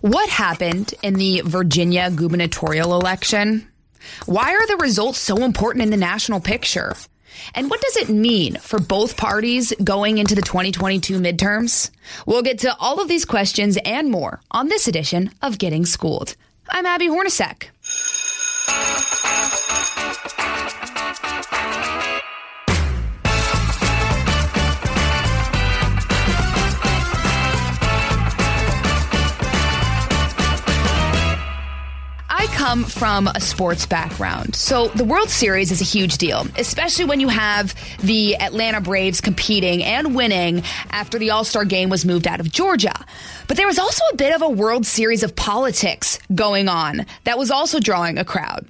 What happened in the Virginia gubernatorial election? Why are the results so important in the national picture? And what does it mean for both parties going into the 2022 midterms? We'll get to all of these questions and more on this edition of Getting Schooled. I'm Abby Hornacek. Come from a sports background. So the World Series is a huge deal, especially when you have the Atlanta Braves competing and winning after the All Star game was moved out of Georgia. But there was also a bit of a World Series of politics going on that was also drawing a crowd.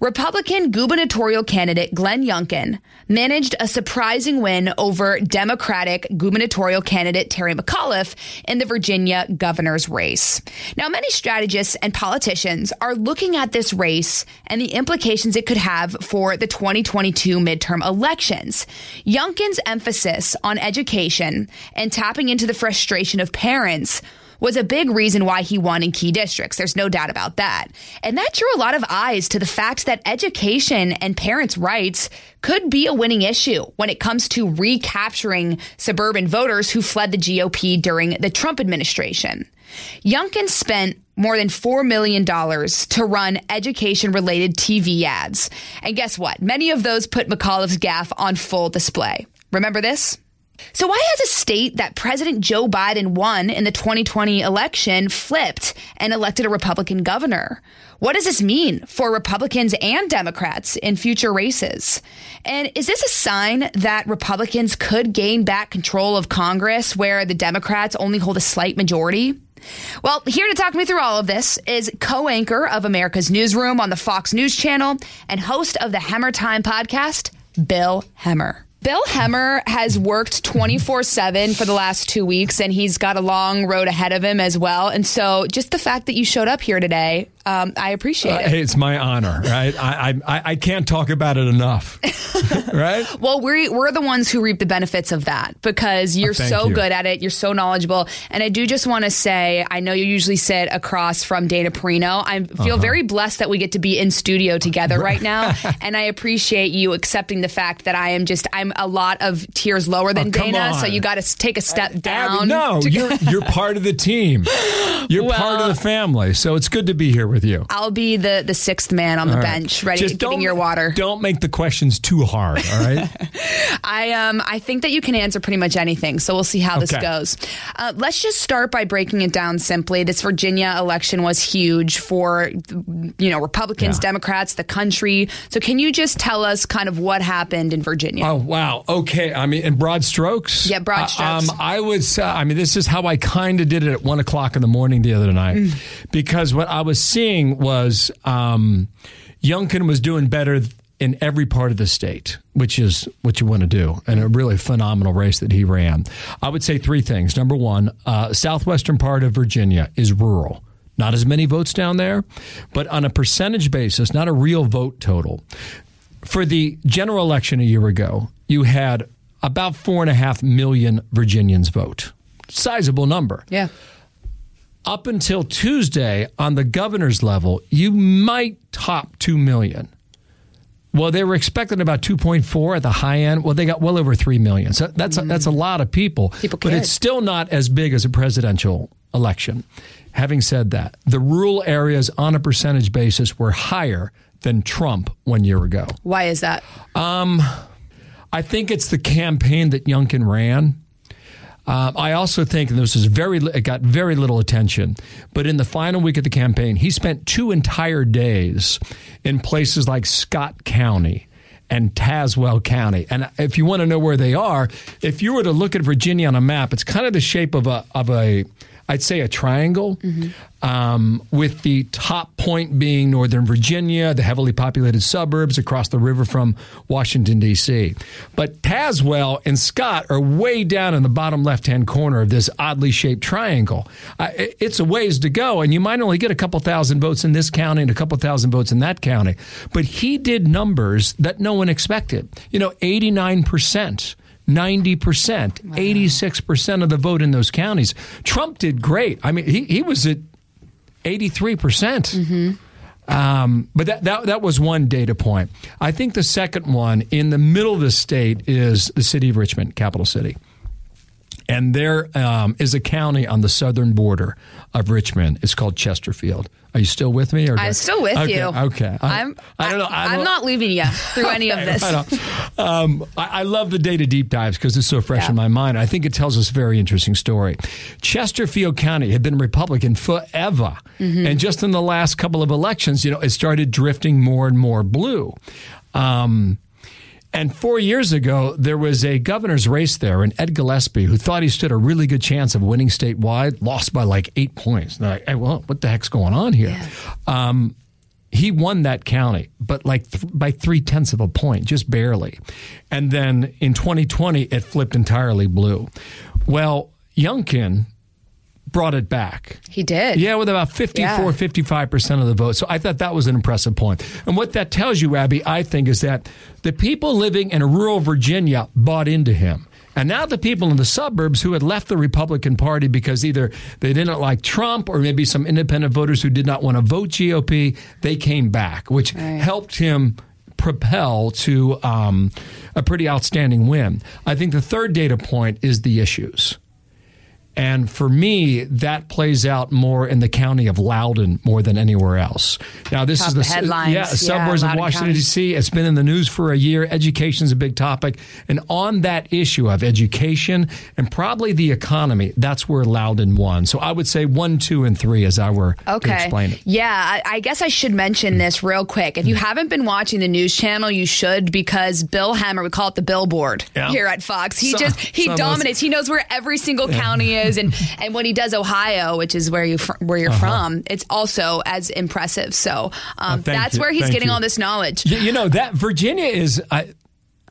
Republican gubernatorial candidate Glenn Youngkin managed a surprising win over Democratic gubernatorial candidate Terry McAuliffe in the Virginia governor's race. Now, many strategists and politicians are looking at this race and the implications it could have for the 2022 midterm elections. Youngkin's emphasis on education and tapping into the frustration of parents was a big reason why he won in key districts. There's no doubt about that. And that drew a lot of eyes to the fact that education and parents' rights could be a winning issue when it comes to recapturing suburban voters who fled the GOP during the Trump administration. Youngkin spent more than $4 million to run education related TV ads. And guess what? Many of those put McAuliffe's gaffe on full display. Remember this? So, why has a state that President Joe Biden won in the 2020 election flipped and elected a Republican governor? What does this mean for Republicans and Democrats in future races? And is this a sign that Republicans could gain back control of Congress where the Democrats only hold a slight majority? Well, here to talk me through all of this is co anchor of America's Newsroom on the Fox News Channel and host of the Hammer Time podcast, Bill Hemmer. Bill Hemmer has worked 24 7 for the last two weeks, and he's got a long road ahead of him as well. And so, just the fact that you showed up here today, um, I appreciate it. Uh, it's my honor, right? I, I, I can't talk about it enough, right? well, we're, we're the ones who reap the benefits of that because you're Oh, so you. good at it. You're so knowledgeable. And I do just want to say, I know you usually sit across from Dana Perino. I Uh-huh. feel very blessed that we get to be in studio together right now. and I appreciate you accepting the fact that I am just, I'm a lot of tiers lower than Oh, Dana. So you got to take a step Abby, down. no, to- you're you're part of the team. You're part of the family, so it's good to be here with you. I'll be the, the sixth man on the All right. bench, ready, Just getting don't- your water. Don't make the questions too hard. All right. I um I think that you can answer pretty much anything, so we'll see how this Okay. goes. Uh, let's just start by breaking it down simply. This Virginia election was huge for you know Republicans, Yeah. Democrats, the country. So can you just tell us kind of what happened in Virginia? Oh wow. Okay. I mean, in broad strokes. Yeah, broad Uh, strokes. Um, I was. Uh, I mean, this is how I kind of did it at one o'clock in the morning the other night, Mm. because what I was seeing was um, Youngkin was doing better in every part of the state, which is what you want to do, and a really phenomenal race that he ran. I would say three things. Number one, uh, southwestern part of Virginia is rural. Not as many votes down there, but on a percentage basis, not a real vote total. For the general election a year ago, you had about four and a half million Virginians vote. Sizable number. yeah. Up until Tuesday, on the governor's level, you might top 2 million. Well, they were expecting about 2.4 at the high end. Well, they got well over 3 million. So that's a, that's a lot of people. People but it's still not as big as a presidential election. Having said that, the rural areas on a percentage basis were higher than Trump one year ago. Why is that? Um, I think it's the campaign that Youngkin ran. Um, I also think, and this is very, it got very little attention, but in the final week of the campaign, he spent two entire days in places like Scott County and Tazewell County. And if you want to know where they are, if you were to look at Virginia on a map, it's kind of the shape of a of a I'd say a triangle, um, with the top point being Northern Virginia, the heavily populated suburbs across the river from Washington, D.C. But Tazewell and Scott are way down in the bottom left hand corner of this oddly shaped triangle. Uh, it's a ways to go, and you might only get a couple thousand votes in this county and a couple thousand votes in that county. But he did numbers that no one expected. You know, 89%. 90%, 86% of the vote in those counties. Trump did great. I mean, he, he was at 83%. percent Um, but that, that, that was one data point. I think the second one in the middle of the state is the city of Richmond, capital city. And there um, is a county on the southern border of Richmond. It's called Chesterfield. Are you still with me? Or I'm still with okay, you. Okay. I, I'm. I don't know. I I'm don't- leaving you through any of this. I. Um, I, I love the data deep dives because it's so fresh Yeah. in my mind. I think it tells us a very interesting story. Chesterfield County had been Republican forever, Mm-hmm. and just in the last couple of elections, you know, it started drifting more and more blue. Um, and four years ago, there was a governor's race there, and Ed Gillespie, who thought he stood a really good chance of winning statewide, lost by like eight points. They're like, hey, well, what the heck's going on here? Um, he won that county, but like th- by three tenths of a point, just barely. And then in 2020, it flipped entirely blue. Well, Youngkin brought it back. He did. Yeah, with about 54, Yeah. 55% of the vote. So I thought that was an impressive point. And what that tells you, Abby, I think, is that the people living in rural Virginia bought into him. And now the people in the suburbs who had left the Republican Party because either they didn't like Trump or maybe some independent voters who did not want to vote GOP, they came back, which helped him propel to um, a pretty outstanding win. I think the third data point is the issues. And for me, that plays out more in the county of Loudoun more than anywhere else. Now, this Top is the headlines. yeah, Yeah, suburbs of Washington D.C. It's been in the news for a year. Education is a big topic, and on that issue of education and probably the economy, that's where Loudoun won. So I would say one, two, and three, as I were to Okay. explain it. Yeah, I, I guess I should mention this real quick. If you mm. haven't been watching the news channel, you should because Bill Hemmer, we call it the billboard Yeah. here at Fox. He Some- just he dominates. He knows where every single county is, and and when he does Ohio, which is where you fr- where you're from, it's also as impressive. So um, Uh-huh. that's you. where he's Thank getting you. all this knowledge. You, you know that Virginia is. I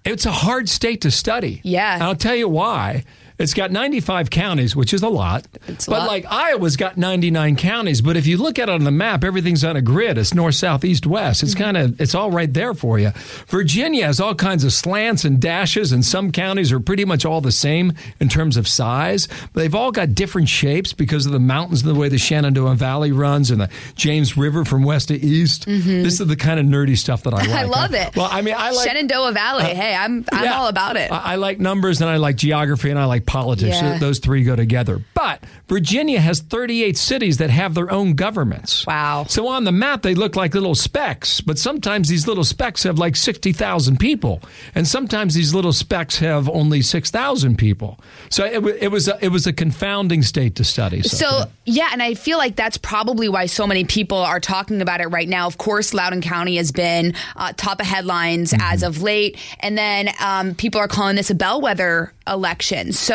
it's a hard state to study. Yeah. And I'll tell you why. It's got 95 counties, which is a lot. It's a but lot. like Iowa's got 99 counties. But if you look at it on the map, everything's on a grid. It's north, south, east, west. It's Mm-hmm. kind of it's all right there for you. Virginia has all kinds of slants and dashes, and some counties are pretty much all the same in terms of size. But they've all got different shapes because of the mountains and the way the Shenandoah Valley runs and the James River from west to east. This is the kind of nerdy stuff that I like. Mm-hmm. I love it. Well, I mean, I like Shenandoah Valley. hey, I'm I'm yeah. all about it. I, I like numbers and I like geography and I like politics. Yeah. Those three go together. But Virginia has 38 cities that have their own governments. Wow. So on the map, they look like little specks, but sometimes these little specks have like 60,000 people. And sometimes these little specks have only 6,000 people. So it, it, was a, it was a confounding state to study. So yeah, and I feel like that's probably why so many people are talking about it right now. Of course, Loudoun County has been uh, top of headlines as of late, and then um, people are calling this a bellwether election. So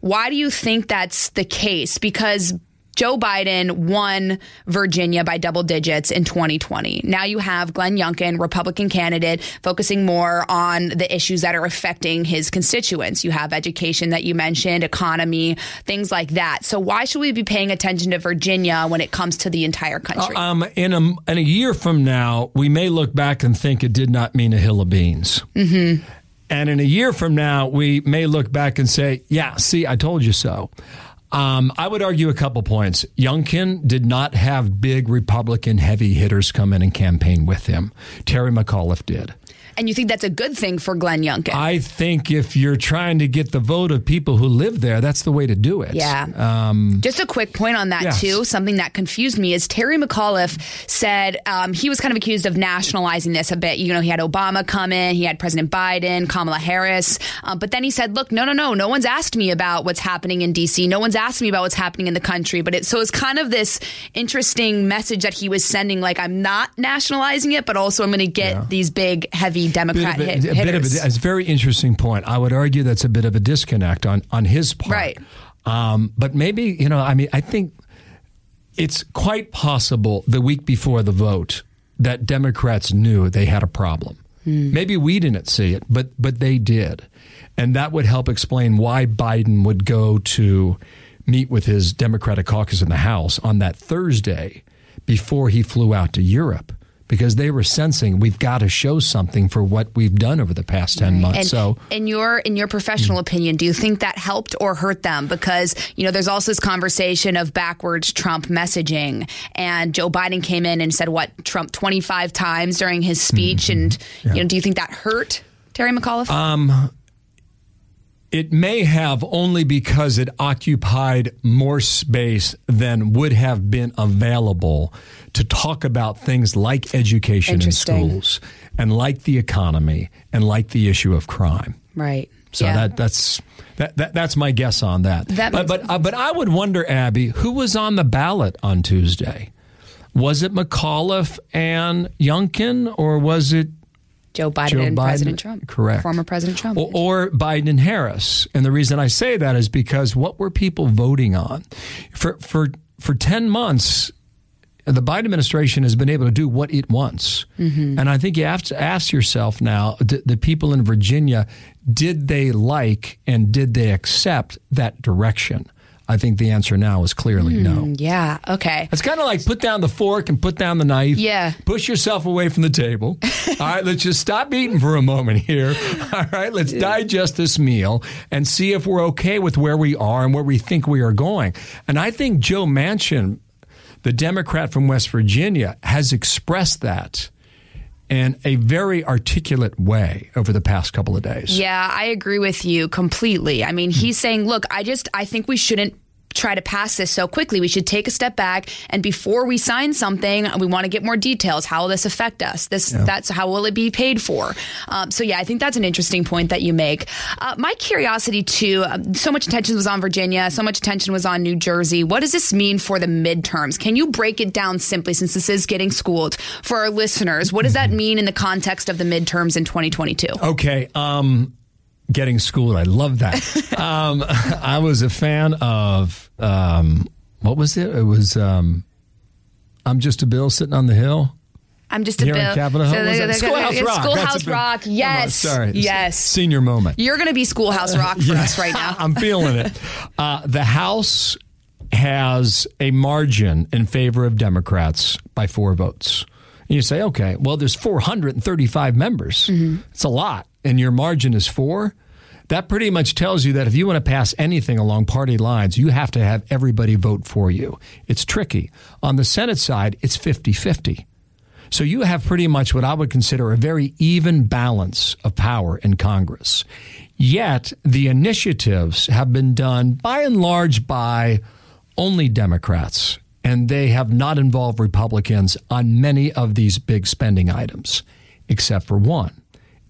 why do you think that's the case? Because Joe Biden won Virginia by double digits in 2020. Now you have Glenn Youngkin, Republican candidate, focusing more on the issues that are affecting his constituents. You have education that you mentioned, economy, things like that. So why should we be paying attention to Virginia when it comes to the entire country? Um, in a in a year from now, we may look back and think it did not mean a hill of beans. Mm-hmm. And in a year from now, we may look back and say, "Yeah, see, I told you so." Um, I would argue a couple points. Youngkin did not have big Republican heavy hitters come in and campaign with him. Terry McAuliffe did. And you think that's a good thing for Glenn Youngkin? I think if you're trying to get the vote of people who live there, that's the way to do it. Yeah. Um, Just a quick point on that Yes. too. Something that confused me is Terry McAuliffe said um, he was kind of accused of nationalizing this a bit. You know, he had Obama come in, he had President Biden, Kamala Harris, um, but then he said, "Look, no, no, no, no one's asked me about what's happening in D.C. No one's asked me about what's happening in the country." But it so it's kind of this interesting message that he was sending, like I'm not nationalizing it, but also I'm going to get these big, heavy Democrat bit of hit, a, a bit of a, it's a very interesting point. I would argue that's a bit of a disconnect on on his part. Right. Um, but maybe, you know, I mean, I think it's quite possible the week before the vote that Democrats knew they had a problem. Mm. Maybe we didn't see it, but but they did. And that would help explain why Biden would go to meet with his Democratic caucus in the House on that Thursday before he flew out to Europe because they were sensing we've got to show something for what we've done over the past 10 months. And so in your in your professional mm opinion, do you think that helped or hurt them because, you know, there's also this conversation of backwards Trump messaging and Joe Biden came in and said what Trump 25 times during his speech mm-hmm. and yeah. you know, do you think that hurt Terry McAuliffe? Um it may have only because it occupied more space than would have been available to talk about things like education in schools and like the economy and like the issue of crime. Right. So yeah. that that's that, that that's my guess on that. that but but, uh, but I would wonder, Abby, who was on the ballot on Tuesday? Was it McAuliffe and Youngkin, or was it Joe Biden Joe and Biden, President Trump. Correct. Former President Trump. Or, or, Biden and Harris. And the reason I say that is because what were people voting on? For, for, for 10 months, the Biden administration has been able to do what it wants. Mm-hmm. And I think you have to ask yourself now the people in Virginia, did they like and did they accept that direction? I think the answer now is clearly mm, no. Yeah. Okay. It's kind of like put down the fork and put down the knife. Yeah. Push yourself away from the table. All right. Let's just stop eating for a moment here. All right. Let's digest this meal and see if we're okay with where we are and where we think we are going. And I think Joe Manchin, the Democrat from West Virginia, has expressed that in a very articulate way over the past couple of days. Yeah, I agree with you completely. I mean, he's hmm. saying, look, I just I think we shouldn't try to pass this so quickly. We should take a step back and before we sign something, we want to get more details. How will this affect us? This yeah. that's how will it be paid for? Um, so yeah, I think that's an interesting point that you make. Uh, my curiosity too. Uh, so much attention was on Virginia. So much attention was on New Jersey. What does this mean for the midterms? Can you break it down simply, since this is getting schooled for our listeners? What does that mean in the context of the midterms in 2022? Okay. Um, getting schooled. I love that. um, I was a fan of um, what was it? It was um, I'm just a bill sitting on the hill. I'm just a Here bill. Capitol Hill. So they're, Schoolhouse Rock. Schoolhouse Rock. Yes. Sorry. Yes. Senior moment. You're going to be Schoolhouse Rock for yeah. us right now. I'm feeling it. Uh, the House has a margin in favor of Democrats by four votes. And you say, okay, well, there's 435 members. Mm-hmm. It's a lot, and your margin is four. That pretty much tells you that if you want to pass anything along party lines, you have to have everybody vote for you. It's tricky. On the Senate side, it's 50 50. So you have pretty much what I would consider a very even balance of power in Congress. Yet the initiatives have been done by and large by only Democrats, and they have not involved Republicans on many of these big spending items, except for one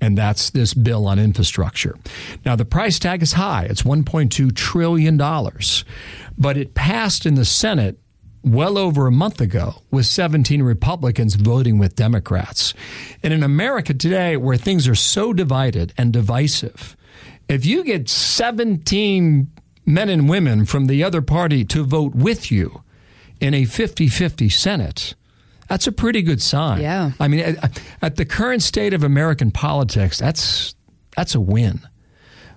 and that's this bill on infrastructure. Now, the price tag is high. It's $1.2 trillion, but it passed in the Senate well over a month ago with 17 Republicans voting with Democrats. And in America today, where things are so divided and divisive, if you get 17 men and women from the other party to vote with you in a 50 50 Senate, that's a pretty good sign. Yeah. I mean, at, at the current state of American politics, that's that's a win.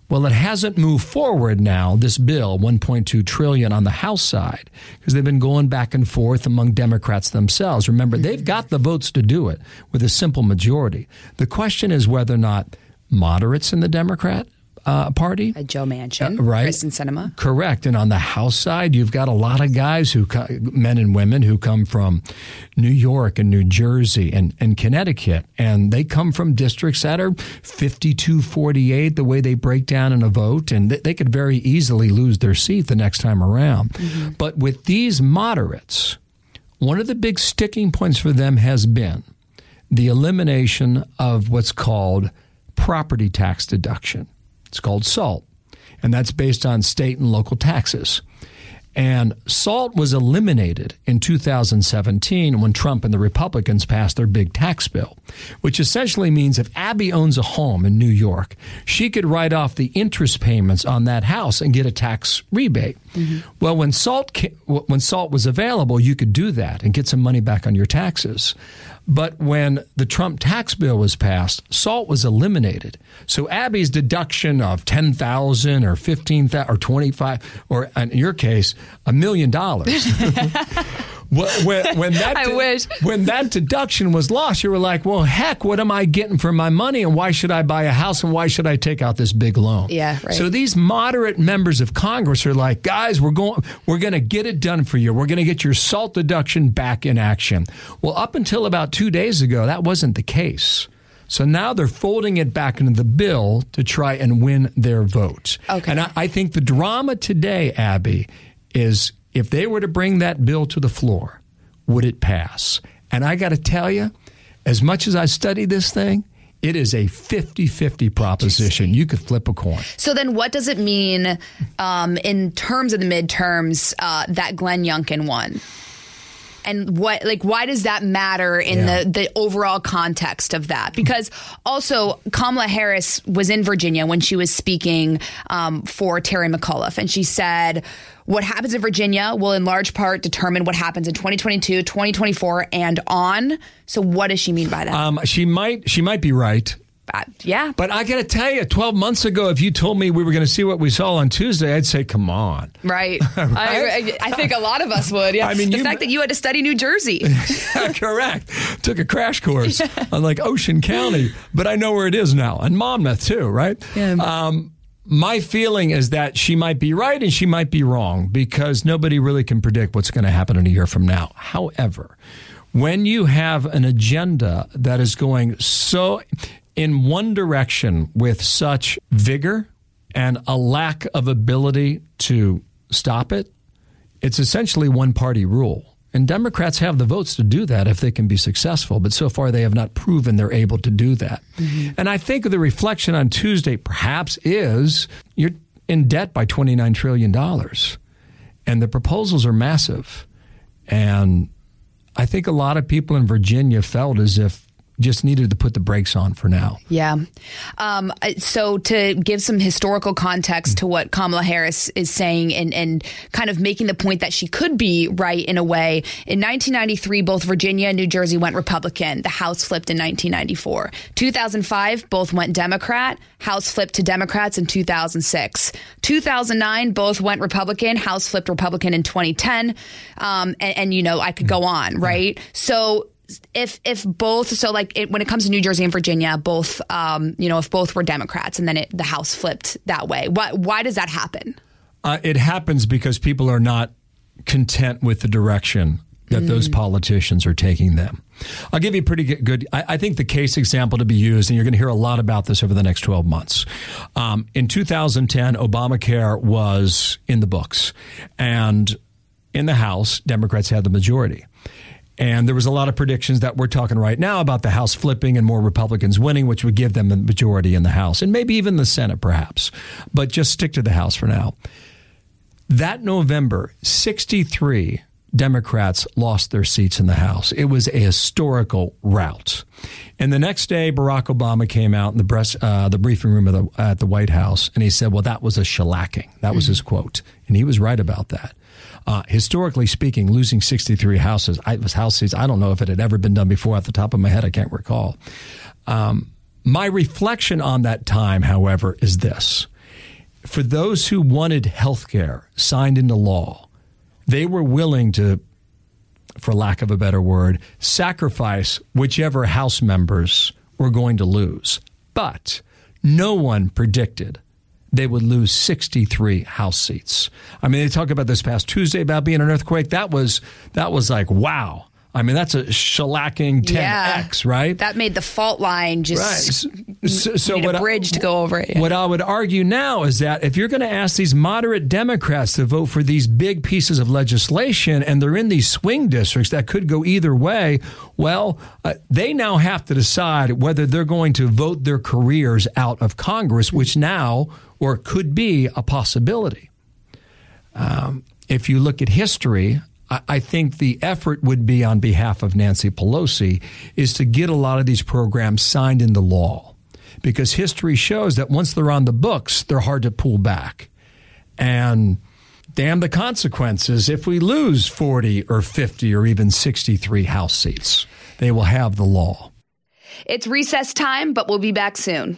Well, it hasn't moved forward now, this bill, 1.2 trillion on the House side, because they've been going back and forth among Democrats themselves. Remember, they've mm-hmm. got the votes to do it with a simple majority. The question is whether or not moderates in the Democrat uh, Party. A Joe Manchin, uh, right? Kyrsten Sinema. Correct. And on the House side, you've got a lot of guys who, men and women who come from New York and New Jersey and, and Connecticut, and they come from districts that are 52-48, the way they break down in a vote, and they, they could very easily lose their seat the next time around. Mm-hmm. But with these moderates, one of the big sticking points for them has been the elimination of what's called property tax deduction. It's called SALT, and that's based on state and local taxes. And SALT was eliminated in 2017 when Trump and the Republicans passed their big tax bill, which essentially means if Abby owns a home in New York, she could write off the interest payments on that house and get a tax rebate. Mm-hmm. Well, when SALT when SALT was available, you could do that and get some money back on your taxes. But when the Trump tax bill was passed, SALT was eliminated. So Abby's deduction of 10,000 or 15,000 or 25 or in your case, a million dollars. when, when, that I wish. when that deduction was lost, you were like, "Well, heck, what am I getting for my money? And why should I buy a house? And why should I take out this big loan?" Yeah, right. So these moderate members of Congress are like, "Guys, we're going, we're going to get it done for you. We're going to get your SALT deduction back in action." Well, up until about two days ago, that wasn't the case. So now they're folding it back into the bill to try and win their vote. Okay. And I, I think the drama today, Abby, is if they were to bring that bill to the floor, would it pass? And I got to tell you, as much as I study this thing, it is a 50 50 proposition. You could flip a coin. So then, what does it mean um, in terms of the midterms uh, that Glenn Youngkin won? And what like why does that matter in yeah. the the overall context of that because also kamala harris was in virginia when she was speaking um, for terry mcauliffe and she said what happens in Virginia will in large part determine what happens in 2022, 2024, and on. So, what does she mean by that? Um, she might she might be right. Yeah. But I got to tell you, 12 months ago, if you told me we were going to see what we saw on Tuesday, I'd say, come on. Right. right? I, I, think a lot of us would. Yeah. I mean, the you, fact that you had to study New Jersey. correct. Took a crash course on like Ocean County, but I know where it is now, and Monmouth too, right? Yeah. Um, my feeling is that she might be right and she might be wrong because nobody really can predict what's going to happen in a year from now. However, when you have an agenda that is going so in one direction with such vigor and a lack of ability to stop it, it's essentially one party rule. And Democrats have the votes to do that if they can be successful, but so far they have not proven they're able to do that. Mm-hmm. And I think the reflection on Tuesday perhaps is you're in debt by $29 trillion. And the proposals are massive. And I think a lot of people in Virginia felt as if just needed to put the brakes on for now. Yeah. Um, so to give some historical context to what Kamala Harris is saying and, and kind of making the point that she could be right in a way, in 1993, both Virginia and New Jersey went Republican. The House flipped in 1994. 2005, both went Democrat. House flipped to Democrats in 2006. 2009, both went Republican. House flipped Republican in 2010. Um, and, and, you know, I could go on, right? So if if both so like it, when it comes to New Jersey and Virginia, both um, you know if both were Democrats and then it, the House flipped that way, why why does that happen? Uh, it happens because people are not content with the direction that mm. those politicians are taking them. I'll give you a pretty good. I, I, think the case example to be used, and you're going to hear a lot about this over the next 12 months. Um, in 2010, Obamacare was in the books, and in the House, Democrats had the majority. And there was a lot of predictions that we're talking right now about the House flipping and more Republicans winning, which would give them the majority in the House and maybe even the Senate, perhaps. But just stick to the House for now. That November, 63 Democrats lost their seats in the House. It was a historical rout. And the next day, Barack Obama came out in the, breast, uh, the briefing room the, at the White House and he said, Well, that was a shellacking. That was mm-hmm. his quote. And he was right about that. Uh, historically speaking, losing 63 houses, I, was seats. I don't know if it had ever been done before. At the top of my head, I can't recall. Um, my reflection on that time, however, is this: for those who wanted health care signed into law, they were willing to, for lack of a better word, sacrifice whichever House members were going to lose. But no one predicted they would lose 63 House seats. I mean, they talk about this past Tuesday about being an earthquake. That was that was like wow. I mean, that's a shellacking 10x, yeah, right? That made the fault line just right. so, so what a bridge I, to go over it. What I would argue now is that if you're going to ask these moderate Democrats to vote for these big pieces of legislation and they're in these swing districts that could go either way, well, uh, they now have to decide whether they're going to vote their careers out of Congress, which now or could be a possibility. Um, if you look at history, I think the effort would be on behalf of Nancy Pelosi is to get a lot of these programs signed into law because history shows that once they're on the books, they're hard to pull back. And damn the consequences if we lose 40 or 50 or even 63 House seats. They will have the law. It's recess time, but we'll be back soon.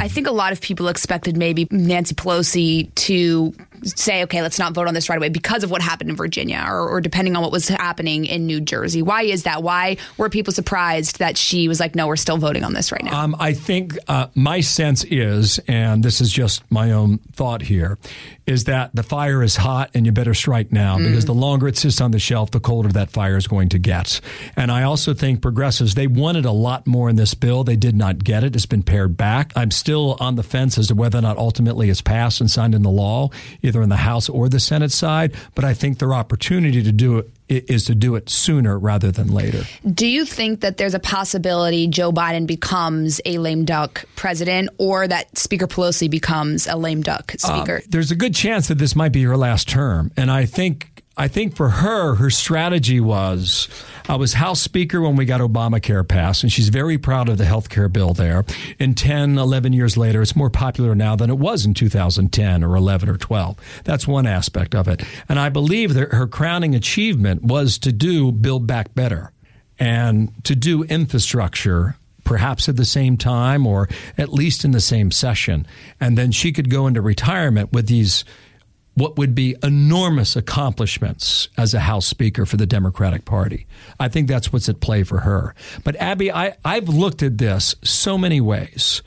I think a lot of people expected maybe Nancy Pelosi to say, okay, let's not vote on this right away because of what happened in Virginia or, or, depending on what was happening in New Jersey. Why is that? Why were people surprised that she was like, no, we're still voting on this right now? Um, I think uh, my sense is, and this is just my own thought here, is that the fire is hot and you better strike now mm. because the longer it sits on the shelf, the colder that fire is going to get. And I also think progressives, they wanted a lot more in this bill. They did not get it. It's been pared back. I'm still on the fence as to whether or not ultimately it's passed and signed into law, either in the House or the Senate side. But I think their opportunity to do it is to do it sooner rather than later. Do you think that there's a possibility Joe Biden becomes a lame duck president or that Speaker Pelosi becomes a lame duck speaker? Uh, there's a good chance that this might be her last term. And I think I think for her, her strategy was I was House Speaker when we got Obamacare passed, and she's very proud of the health care bill there. And 10, 11 years later, it's more popular now than it was in 2010 or 11 or 12. That's one aspect of it. And I believe that her crowning achievement was to do Build Back Better and to do infrastructure perhaps at the same time or at least in the same session. And then she could go into retirement with these what would be enormous accomplishments as a House Speaker for the Democratic Party. I think that's what's at play for her. But Abby, I, I've looked at this so many ways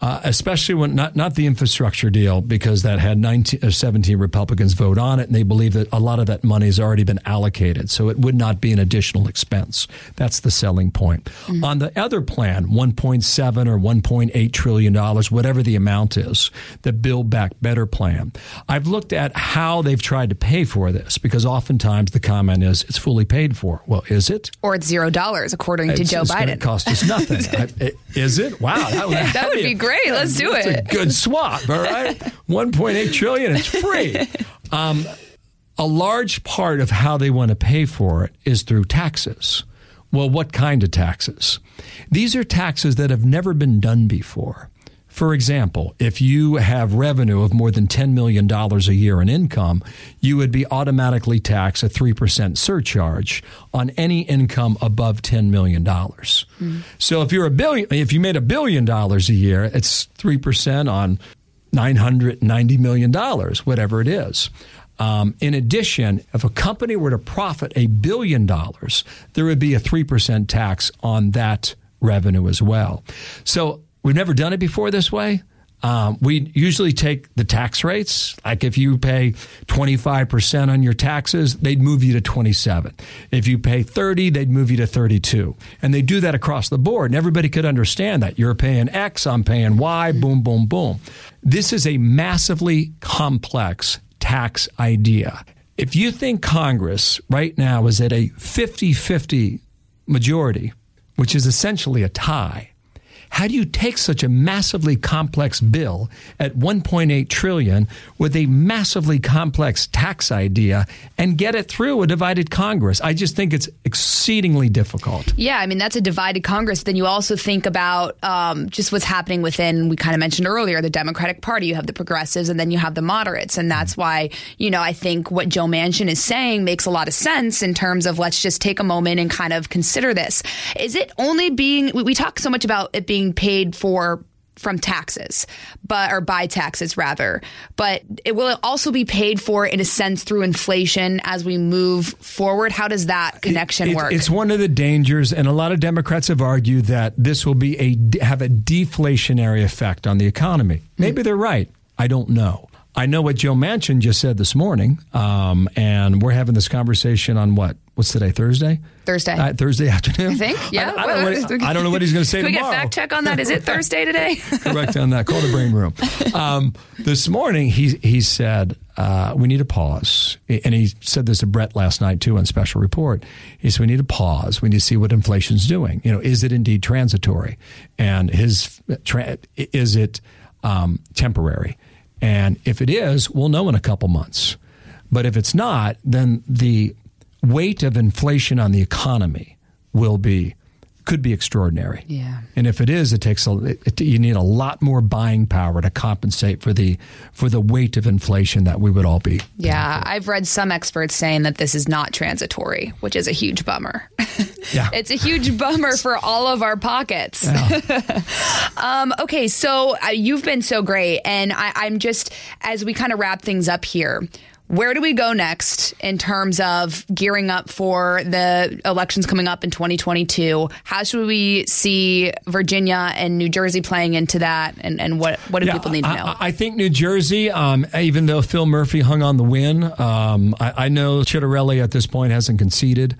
uh, especially when not not the infrastructure deal because that had 19 uh, 17 Republicans vote on it, and they believe that a lot of that money has already been allocated, so it would not be an additional expense. That's the selling point. Mm-hmm. On the other plan, 1.7 or 1.8 trillion dollars, whatever the amount is, the Build Back Better plan. I've looked at how they've tried to pay for this because oftentimes the comment is it's fully paid for. Well, is it? Or it's zero dollars according to it's, Joe it's Biden. It cost us nothing. I, is it? Wow, that would, that would be great great. Let's do That's it. a good swap. All right, 1.8 trillion. It's free. Um, a large part of how they want to pay for it is through taxes. Well, what kind of taxes? These are taxes that have never been done before. For example, if you have revenue of more than $10 million a year in income, you would be automatically taxed a 3% surcharge on any income above $10 million. Mm. So if you're a billion, if you made a billion dollars a year, it's 3% on $990 million, whatever it is. Um, in addition, if a company were to profit a billion dollars, there would be a 3% tax on that revenue as well. So We've never done it before this way. Um, we usually take the tax rates. Like if you pay 25% on your taxes, they'd move you to 27. If you pay 30, they'd move you to 32. And they do that across the board. And everybody could understand that. You're paying X, I'm paying Y, boom, boom, boom. This is a massively complex tax idea. If you think Congress right now is at a 50 50 majority, which is essentially a tie, how do you take such a massively complex bill at 1.8 trillion with a massively complex tax idea and get it through a divided Congress? I just think it's exceedingly difficult. Yeah, I mean that's a divided Congress. Then you also think about um, just what's happening within. We kind of mentioned earlier the Democratic Party. You have the progressives, and then you have the moderates, and that's why you know I think what Joe Manchin is saying makes a lot of sense in terms of let's just take a moment and kind of consider this. Is it only being we, we talk so much about it being being paid for from taxes, but or by taxes rather. But it will also be paid for in a sense through inflation as we move forward. How does that connection it, it, work? It's one of the dangers, and a lot of Democrats have argued that this will be a have a deflationary effect on the economy. Maybe mm they're right. I don't know. I know what Joe Manchin just said this morning, um, and we're having this conversation on what? What's today? Thursday. Thursday. Uh, Thursday afternoon. I think. Yeah. I, I, don't, know what, I don't know what he's going to say Can we tomorrow. get fact check on that? Is it Thursday today? Correct on that. Call the brain room. Um, this morning, he he said uh, we need a pause, and he said this to Bret last night too on special report. He said we need a pause. We need to see what inflation's doing. You know, is it indeed transitory, and his tra- is it um, temporary? And if it is, we'll know in a couple months. But if it's not, then the weight of inflation on the economy will be could be extraordinary. Yeah. And if it is, it takes a it, you need a lot more buying power to compensate for the for the weight of inflation that we would all be. Yeah, I've read some experts saying that this is not transitory, which is a huge bummer. Yeah. it's a huge bummer for all of our pockets. um, okay, so uh, you've been so great, and I, I'm just as we kind of wrap things up here. Where do we go next in terms of gearing up for the elections coming up in 2022? How should we see Virginia and New Jersey playing into that? And, and what, what do people need to know? I, I think New Jersey, um, even though Phil Murphy hung on the win, um, I, I, know Ciattarelli at this point hasn't conceded.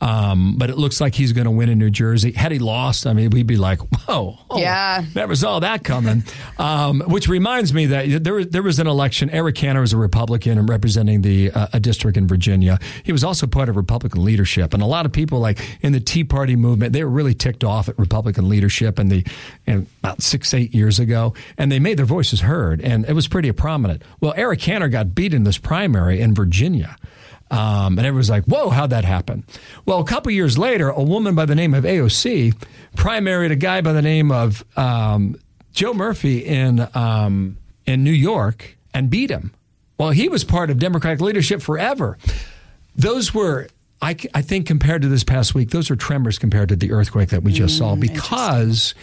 Um, but it looks like he's going to win in New Jersey. Had he lost, I mean, we'd be like, "Whoa, oh, yeah, never saw that coming." um, which reminds me that there there was an election. Eric Cantor was a Republican and representing the uh, a district in Virginia. He was also part of Republican leadership, and a lot of people, like in the Tea Party movement, they were really ticked off at Republican leadership in the in about six eight years ago, and they made their voices heard, and it was pretty prominent. Well, Eric Cantor got beat in this primary in Virginia. Um, and everyone's like, whoa, how'd that happen? Well, a couple years later, a woman by the name of AOC primaried a guy by the name of um, Joe Murphy in, um, in New York and beat him. Well, he was part of Democratic leadership forever. Those were, I, I think, compared to this past week, those are tremors compared to the earthquake that we just mm, saw because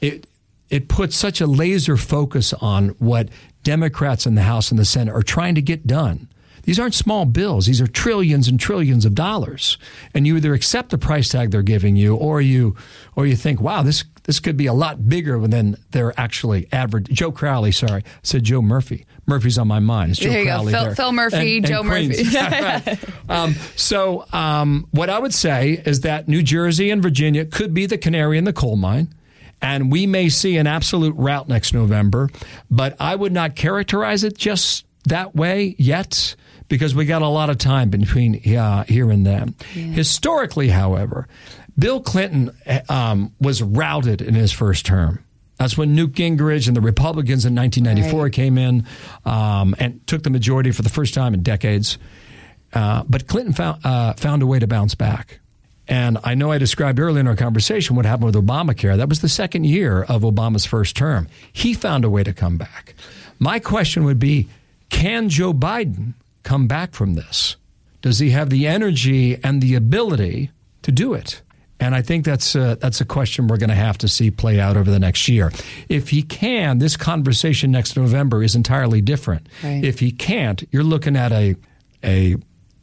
it, it puts such a laser focus on what Democrats in the House and the Senate are trying to get done. These aren't small bills. These are trillions and trillions of dollars. And you either accept the price tag they're giving you or you or you think, wow, this this could be a lot bigger than they're actually average. Joe Crowley, sorry, I said Joe Murphy. Murphy's on my mind. It's Joe there you Crowley go. Phil, Phil Murphy, and, Joe Murphy. right. um, so um, what I would say is that New Jersey and Virginia could be the canary in the coal mine and we may see an absolute rout next November, but I would not characterize it just that way yet because we got a lot of time between uh, here and then. Yeah. Historically, however, Bill Clinton um, was routed in his first term. That's when Newt Gingrich and the Republicans in 1994 right. came in um, and took the majority for the first time in decades. Uh, but Clinton found, uh, found a way to bounce back. And I know I described earlier in our conversation what happened with Obamacare. That was the second year of Obama's first term. He found a way to come back. My question would be can Joe Biden come back from this? Does he have the energy and the ability to do it? And I think that's a, that's a question we're going to have to see play out over the next year. If he can, this conversation next November is entirely different. Right. If he can't, you're looking at a a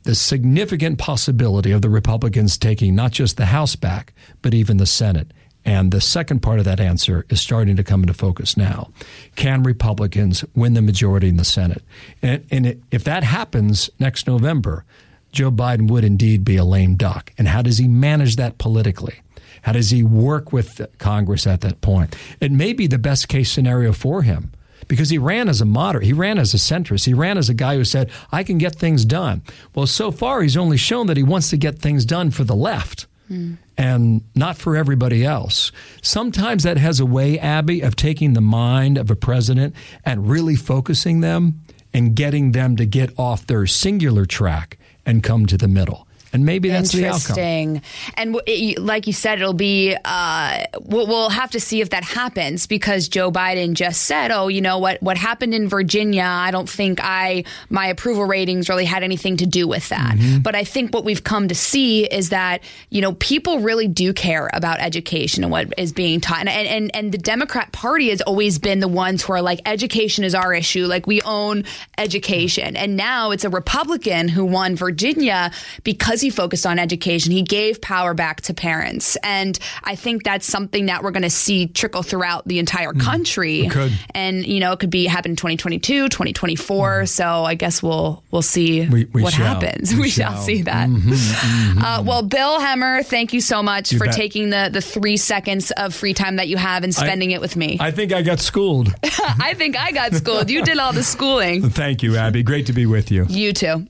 the significant possibility of the Republicans taking not just the House back, but even the Senate. And the second part of that answer is starting to come into focus now. Can Republicans win the majority in the Senate? And, and it, if that happens next November, Joe Biden would indeed be a lame duck. And how does he manage that politically? How does he work with Congress at that point? It may be the best case scenario for him because he ran as a moderate. He ran as a centrist. He ran as a guy who said, I can get things done. Well, so far, he's only shown that he wants to get things done for the left. Mm and not for everybody else. Sometimes that has a way, Abby, of taking the mind of a president and really focusing them and getting them to get off their singular track and come to the middle and maybe that's the outcome. Interesting. And it, like you said, it'll be uh, we'll, we'll, have to see if that happens because Joe Biden just said, "Oh, you know what? What happened in Virginia? I don't think I my approval ratings really had anything to do with that." Mm-hmm. But I think what we've come to see is that you know people really do care about education and what is being taught, and and and the Democrat Party has always been the ones who are like, "Education is our issue. Like we own education," and now it's a Republican who won Virginia because because he focused on education, he gave power back to parents. And I think that's something that we're going to see trickle throughout the entire Mm. country. could. And, you know, it could be happen in 2022, 2024. So I guess we'll, we'll see Mm. We- we what shall. happens. We We, shall. shall. see that. Uh, well, Bill Hemmer, thank you so much You for bet. taking the, the three seconds of free time that you have and spending it with me. I think I got schooled. I think I got schooled. You did all the schooling. Thank you, Abby. Great to be with you. You too.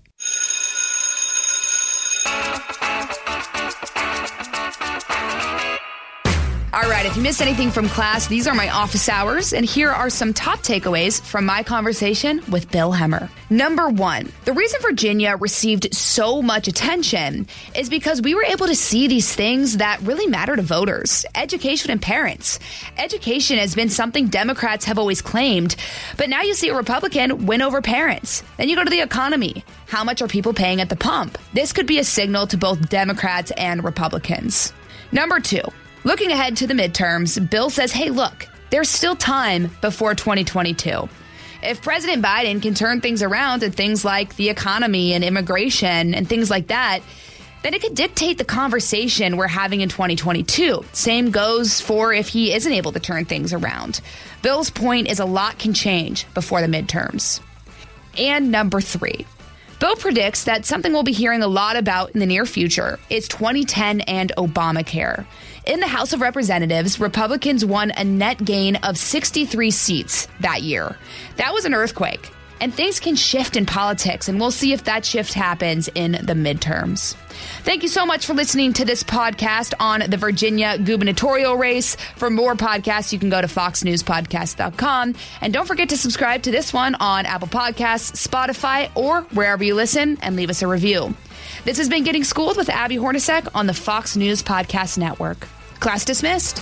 Right, if you missed anything from class, these are my office hours, and here are some top takeaways from my conversation with Bill Hemmer. Number one, the reason Virginia received so much attention is because we were able to see these things that really matter to voters education and parents. Education has been something Democrats have always claimed, but now you see a Republican win over parents. Then you go to the economy. How much are people paying at the pump? This could be a signal to both Democrats and Republicans. Number two, looking ahead to the midterms, Bill says, hey, look, there's still time before 2022. If President Biden can turn things around and things like the economy and immigration and things like that, then it could dictate the conversation we're having in 2022. Same goes for if he isn't able to turn things around. Bill's point is a lot can change before the midterms. And number three, Bill predicts that something we'll be hearing a lot about in the near future is 2010 and Obamacare. In the House of Representatives, Republicans won a net gain of 63 seats that year. That was an earthquake. And things can shift in politics, and we'll see if that shift happens in the midterms. Thank you so much for listening to this podcast on the Virginia gubernatorial race. For more podcasts, you can go to foxnewspodcast.com. And don't forget to subscribe to this one on Apple Podcasts, Spotify, or wherever you listen and leave us a review. This has been Getting Schooled with Abby Hornacek on the Fox News Podcast Network. Class dismissed.